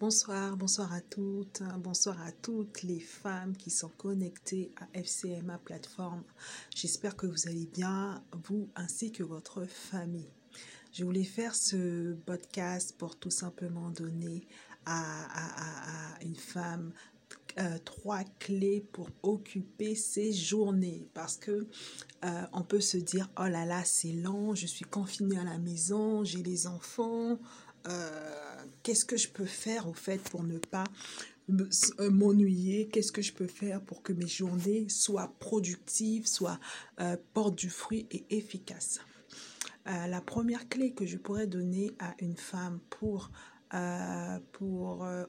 Bonsoir, bonsoir à toutes, bonsoir à toutes les femmes qui sont connectées à FCMA plateforme. J'espère que vous allez bien, vous ainsi que votre famille. Je voulais faire ce podcast pour tout simplement donner à, une femme euh, trois clés pour occuper ses journées parce que euh, on peut se dire oh là là c'est lent je suis confinée à la maison j'ai les enfants euh, qu'est-ce que je peux faire au fait pour ne pas euh, m'ennuyer, qu'est-ce que je peux faire pour que mes journées soient productives, soient euh, portent du fruit et efficaces? la première clé que je pourrais donner à une femme pour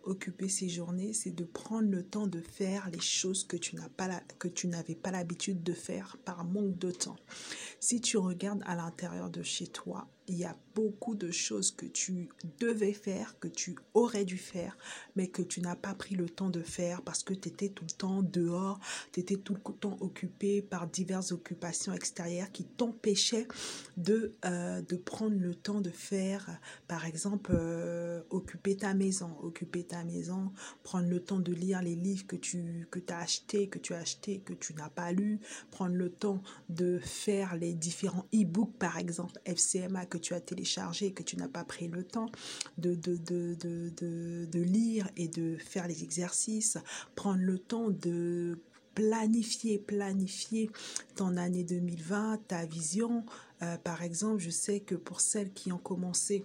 occuper ses journées, c'est de prendre le temps de faire les choses que tu n'avais pas l'habitude de faire par manque de temps. Si tu regardes à l'intérieur de chez toi, il y a beaucoup de choses que tu devais faire, que tu aurais dû faire, mais que tu n'as pas pris le temps de faire parce que tu étais tout le temps dehors, tu étais tout le temps occupé par diverses occupations extérieures qui t'empêchaient de, euh, de prendre le temps de faire, par exemple, euh, occuper ta maison, occuper ta maison, prendre le temps de lire les livres que tu que as achetés, que tu as achetés, que tu n'as pas lus, prendre le temps de faire les différents e-books, par exemple, FCMA que tu as téléchargé, que tu n'as pas pris le temps de, de, de, de, de lire et de faire les exercices, prendre le temps de planifier, planifier ton année 2020, ta vision. Euh, par exemple, je sais que pour celles qui ont commencé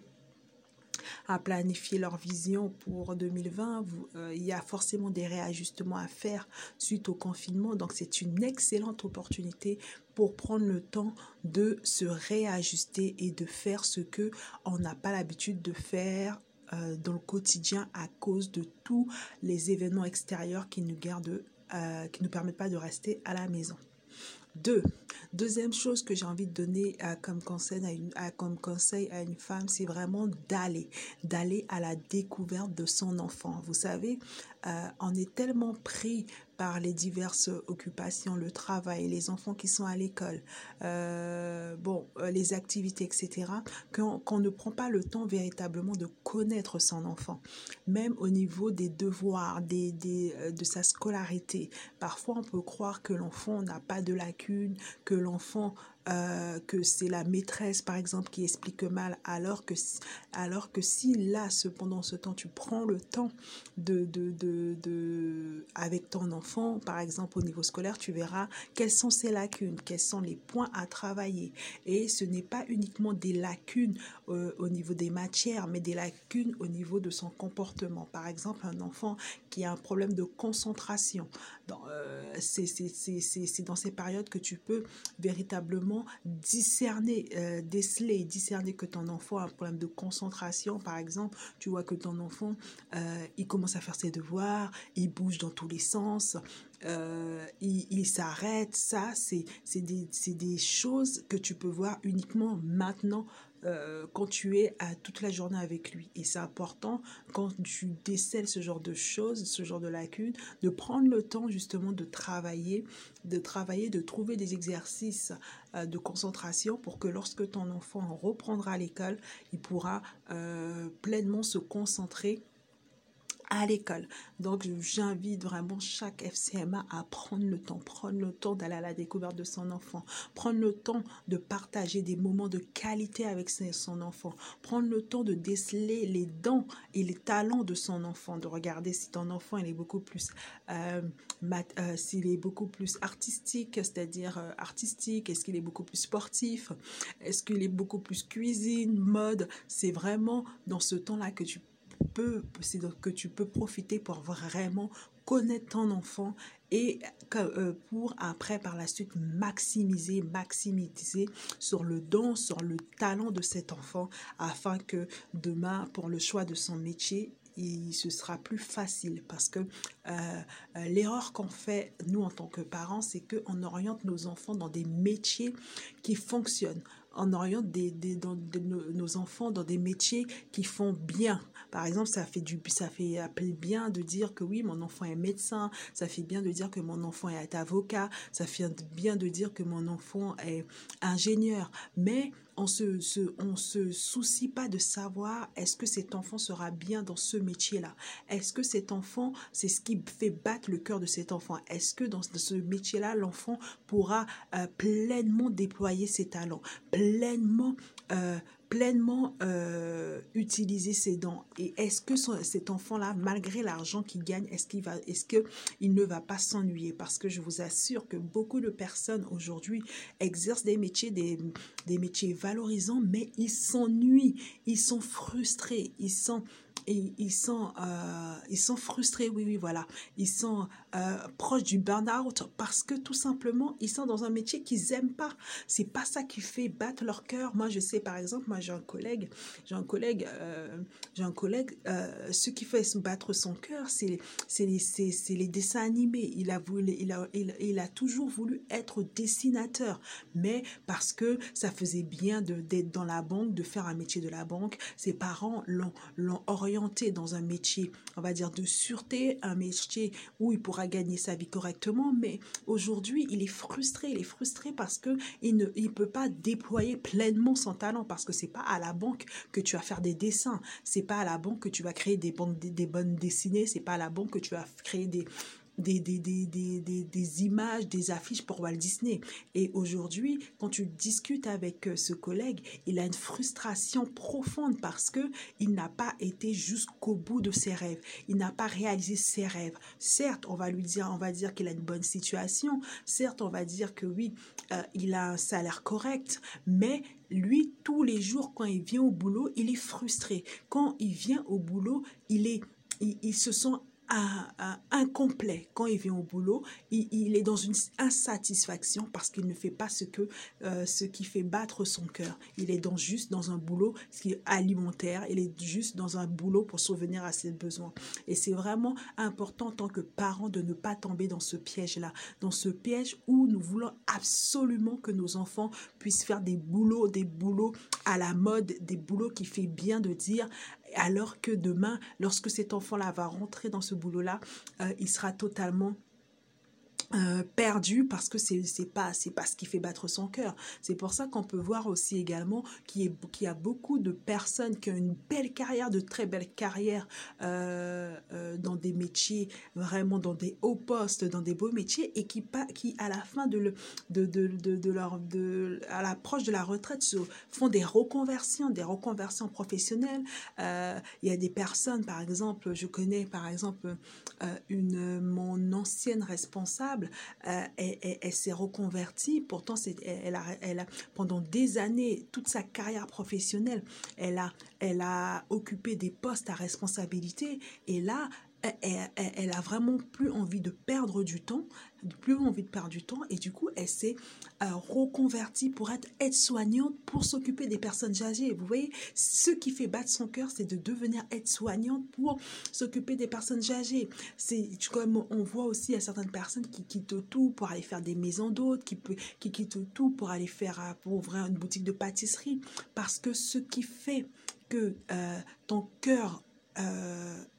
à planifier leur vision pour 2020. Euh, il y a forcément des réajustements à faire suite au confinement. Donc c'est une excellente opportunité pour prendre le temps de se réajuster et de faire ce que on n'a pas l'habitude de faire euh, dans le quotidien à cause de tous les événements extérieurs qui nous gardent, euh, qui nous permettent pas de rester à la maison. Deux, deuxième chose que j'ai envie de donner comme, conseil à une, femme, c'est vraiment d'aller, d'aller à la découverte de son enfant. Vous savez, euh, on est tellement pris par les diverses occupations, le travail, les enfants qui sont à l'école, euh, les activités, etc., qu'on ne prend pas le temps véritablement de connaître son enfant, même au niveau des devoirs, des, des, euh, de sa scolarité. Parfois, on peut croire que l'enfant n'a pas de lacunes, que l'enfant euh, que c'est la maîtresse, par exemple, qui explique mal, alors que, alors que si là, cependant, ce temps, tu prends le temps de, de, de, de, avec ton enfant, par exemple, au niveau scolaire, tu verras quelles sont ses lacunes, quels sont les points à travailler. Et ce n'est pas uniquement des lacunes euh, au niveau des matières, mais des lacunes au niveau de son comportement. Par exemple, un enfant qui a un problème de concentration, euh, c'est dans ces périodes que tu peux véritablement discerner, euh, déceler, discerner que ton enfant a un problème de concentration, par exemple. Tu vois que ton enfant, euh, il commence à faire ses devoirs, il bouge dans tous les sens, il, il s'arrête. Ça, c'est des, des choses que tu peux voir uniquement maintenant euh, quand tu es toute la journée avec lui. Et c'est important quand tu décèles ce genre de choses, ce genre de lacunes, de prendre le temps justement de travailler, de travailler, de trouver des exercices euh, de concentration pour que lorsque ton enfant reprendra l'école, il pourra euh, pleinement se concentrer à l'école. Donc, j'invite vraiment chaque FCMA à prendre le temps, prendre le temps d'aller à la découverte de son enfant, prendre le temps de partager des moments de qualité avec son enfant, prendre le temps de déceler les dents et les talents de son enfant, de regarder si ton enfant il est beaucoup plus, euh, euh, s'il est beaucoup plus artistique, c'est-à-dire euh, artistique, est-ce qu'il est beaucoup plus sportif, est-ce qu'il est beaucoup plus cuisine, mode. C'est vraiment dans ce temps-là que tu peux, que tu peux profiter pour vraiment connaître ton enfant et euh, pour après par la suite maximiser, maximiser sur le don, sur le talent de cet enfant afin que demain pour le choix de son métier, il, ce sera plus facile parce que euh, euh, l'erreur qu'on fait, nous, en tant que parents, c'est qu'on oriente nos enfants dans des métiers qui fonctionnent. On oriente des, des, dans, nos enfants dans des métiers qui font bien. Par exemple, ça fait du, ça fait appeler bien de dire que oui, mon enfant est médecin. Ça fait bien de dire que mon enfant est avocat. Ça fait bien de dire que mon enfant est ingénieur. Mais on se, se, on se soucie pas de savoir est-ce que cet enfant sera bien dans ce métier-là. Est-ce que cet enfant, c'est ce qui fait battre le cœur de cet enfant. Est-ce que dans ce métier-là, l'enfant pourra euh, pleinement déployer ses talents, pleinement euh, pleinement euh, utiliser ses dents. Et est-ce que cet enfant-là, malgré l'argent qu'il gagne, est-ce qu'il va, est-ce que il ne va pas s'ennuyer? Parce que je vous assure que beaucoup de personnes aujourd'hui exercent des métiers, des, des métiers valorisants, mais ils s'ennuient, ils sont frustrés, ils sont et ils sont, euh, ils sont frustrés, oui, oui, voilà. Ils sont euh, proches du burn-out parce que tout simplement, ils sont dans un métier qu'ils n'aiment pas. C'est pas ça qui fait battre leur cœur. Moi, je sais, par exemple, moi, j'ai un collègue, j'ai un collègue, euh, j'ai un collègue, ce qui fait battre son cœur, c'est les, les dessins animés. Il a, voulu, il, a, il, il a toujours voulu être dessinateur, mais parce que ça faisait bien d'être dans la banque, de faire un métier de la banque, ses parents l'ont orienté dans un métier, on va dire, de sûreté, un métier où il pourra gagner sa vie correctement, mais aujourd'hui, il est frustré. Il est frustré parce que il ne peut pas déployer pleinement son talent parce que c'est pas à la banque que tu vas faire des dessins, c'est pas à la banque que tu vas créer des, bandes, des, des bonnes dessinées, c'est pas à la banque que tu vas créer des des, des, des, des, images, des affiches pour Walt Disney. Et aujourd'hui, quand tu discutes avec euh, ce collègue, il a une frustration profonde parce que il n'a pas été jusqu'au bout de ses rêves. Il n'a pas réalisé ses rêves. Certes, on va lui dire, on va dire qu'il a une bonne situation. Certes, on va dire que oui, euh, il a un salaire correct, mais lui, tous les jours, quand il vient au boulot, il est frustré. Quand il vient au boulot, il est, il, il se sent incomplet quand il vient au boulot. Il, est dans une insatisfaction parce qu'il ne fait pas ce, que, euh, ce qui fait battre son cœur. Il est dans, juste dans un boulot qui alimentaire. Il est juste dans un boulot pour souvenir à ses besoins. Et c'est vraiment important en tant que parent de ne pas tomber dans ce piège-là. Dans ce piège où nous voulons absolument que nos enfants puissent faire des boulots, des boulots à la mode, des boulots qui fait bien de dire alors que demain, lorsque cet enfant-là va rentrer dans ce boulot-là, euh, il sera totalement euh, perdu parce que c'est c'est pas c'est ce qui fait battre son cœur. C'est pour ça qu'on peut voir aussi également qu'il y, a beaucoup de personnes qui ont une belle carrière de très belles carrières euh, euh, dans des métiers vraiment dans des hauts postes dans des beaux métiers et qui pas qui à la fin de le de, de, de, de leur de à l'approche de la retraite se font des reconversions des reconversions professionnelles. Il y a des personnes par exemple je connais par exemple une mon ancienne responsable euh, elle, s'est reconvertie. Pourtant, elle, a, pendant des années, toute sa carrière professionnelle, elle a, elle a occupé des postes à responsabilité. Et là, elle, elle, a vraiment plus envie de perdre du temps, plus envie de perdre du temps, et du coup, elle s'est euh, reconvertie pour être aide-soignante, pour s'occuper des personnes âgées. Vous voyez, ce qui fait battre son cœur, c'est de devenir aide-soignante pour s'occuper des personnes âgées. C'est comme on voit aussi à certaines personnes qui quittent tout pour aller faire des maisons d'hôtes, qui, qui quittent tout pour aller faire, euh, ouvrir une boutique de pâtisserie, parce que ce qui fait que euh, ton cœur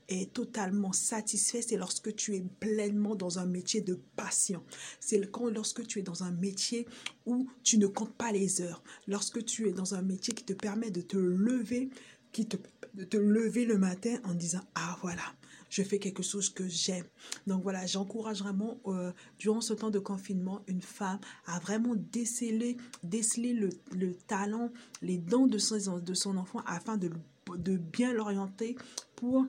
est totalement satisfait, c'est lorsque tu es pleinement dans un métier de passion. C'est quand lorsque tu es dans un métier où tu ne comptes pas les heures. Lorsque tu es dans un métier qui te permet de te lever, qui te te lever le matin en disant ah voilà je fais quelque chose que j'aime donc voilà j'encourage vraiment euh, durant ce temps de confinement une femme à vraiment déceler déceler le, le talent les dons de son, de son enfant afin de, de bien l'orienter pour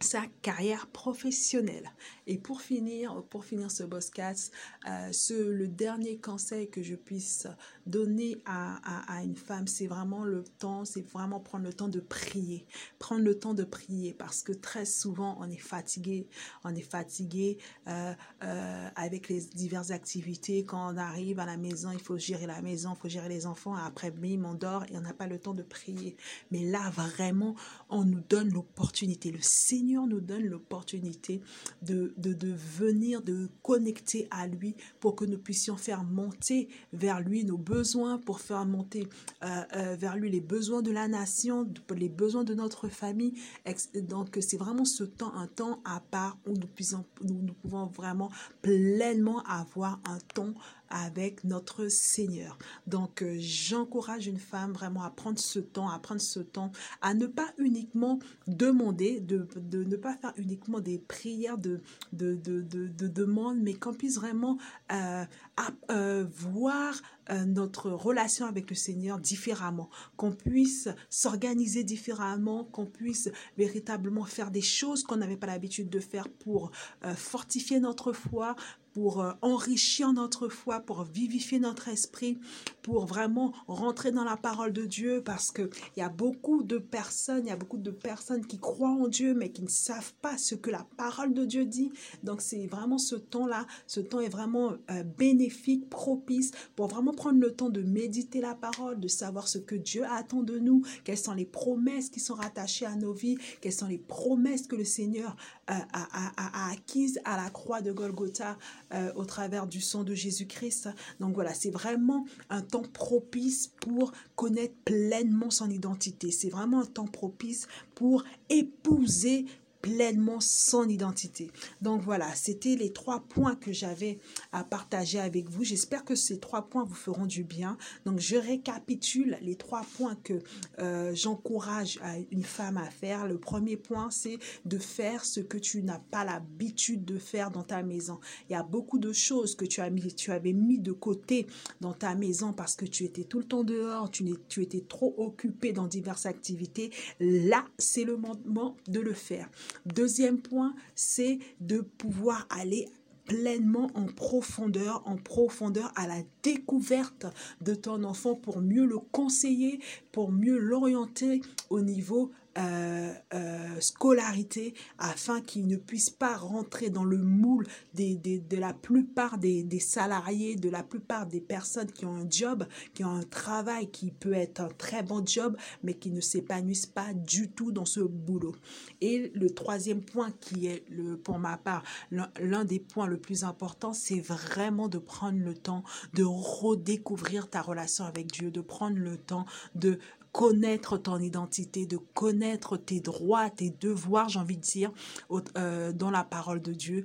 sa carrière professionnelle. Et pour finir, pour finir ce podcast, euh, ce, le dernier conseil que je puisse donner à, à, une femme, c'est vraiment le temps, c'est vraiment prendre le temps de prier. Prendre le temps de prier parce que très souvent on est fatigué, on est fatigué euh, euh, avec les diverses activités. Quand on arrive à la maison, il faut gérer la maison, il faut gérer les enfants. Après, bim, on dort et on n'a pas le temps de prier. Mais là, vraiment, on nous donne l'opportunité. Le Seigneur nous donne l'opportunité de, de, de venir, de connecter à lui pour que nous puissions faire monter vers lui nos besoins, pour faire monter euh, euh, vers lui les besoins de la nation, les besoins de notre famille. Donc c'est vraiment ce temps, un temps à part où nous, nous pouvons vraiment pleinement avoir un temps avec notre Seigneur. Donc, euh, j'encourage une femme vraiment à prendre ce temps, à prendre ce temps, à ne pas uniquement demander, de, ne pas faire uniquement des prières de, de, demande, mais qu'on puisse vraiment euh, euh, voir notre relation avec le Seigneur différemment, qu'on puisse s'organiser différemment, qu'on puisse véritablement faire des choses qu'on n'avait pas l'habitude de faire pour fortifier notre foi, pour euh, enrichir notre foi, pour vivifier notre esprit, pour vraiment rentrer dans la parole de Dieu parce que il y a beaucoup de personnes, il y a beaucoup de personnes qui croient en Dieu mais qui ne savent pas ce que la parole de Dieu dit. Donc c'est vraiment ce temps-là, ce temps est vraiment euh, bénéfique, propice pour vraiment prendre le temps de méditer la parole, de savoir ce que Dieu attend de nous, quelles sont les promesses qui sont rattachées à nos vies, quelles sont les promesses que le Seigneur a, a acquises à la croix de Golgotha euh, au travers du sang de Jésus-Christ. Donc voilà, c'est vraiment un temps propice pour connaître pleinement son identité. C'est vraiment un temps propice pour épouser pleinement son identité. Donc voilà, c'était les trois points que j'avais à partager avec vous. J'espère que ces trois points vous feront du bien. Donc je récapitule les trois points que euh, j'encourage une femme à faire. Le premier point, c'est de faire ce que tu n'as pas l'habitude de faire dans ta maison. Il y a beaucoup de choses que tu, as mis, tu avais mis de côté dans ta maison parce que tu étais tout le temps dehors, tu, tu étais trop occupé dans diverses activités. Là, c'est le moment de le faire. Deuxième point, c'est de pouvoir aller pleinement en profondeur, en profondeur à la découverte de ton enfant pour mieux le conseiller, pour mieux l'orienter au niveau euh, euh, scolarité afin qu'ils ne puissent pas rentrer dans le moule des, de la plupart des, des, salariés, de la plupart des personnes qui ont un job, qui ont un travail qui peut être un très bon job, mais qui ne s'épanouissent pas du tout dans ce boulot. Et le troisième point qui est, le, pour ma part, l'un des points le plus important, c'est vraiment de prendre le temps de redécouvrir ta relation avec Dieu, de prendre le temps de connaître ton identité, de connaître tes droits, tes devoirs, j'ai envie de dire, euh, dans la parole de Dieu,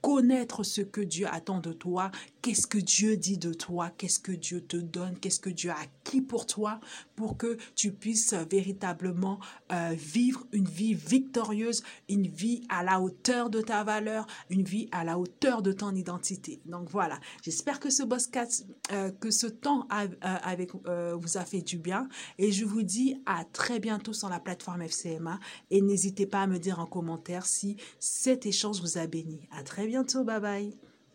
connaître ce que Dieu attend de toi, qu'est-ce que Dieu dit de toi, qu'est-ce que Dieu te donne, qu'est-ce que Dieu a acquis pour toi, pour que tu puisses véritablement euh, vivre une vie victorieuse, une vie à la hauteur de ta valeur, une vie à la hauteur de ton identité. Donc voilà, j'espère que ce podcast, euh, que ce temps euh, avec vous a fait du bien et je vous dis à très bientôt sur la plateforme FCMA et n'hésitez pas à me dire en commentaire si cet échange vous a béni. À très bientôt, bye bye.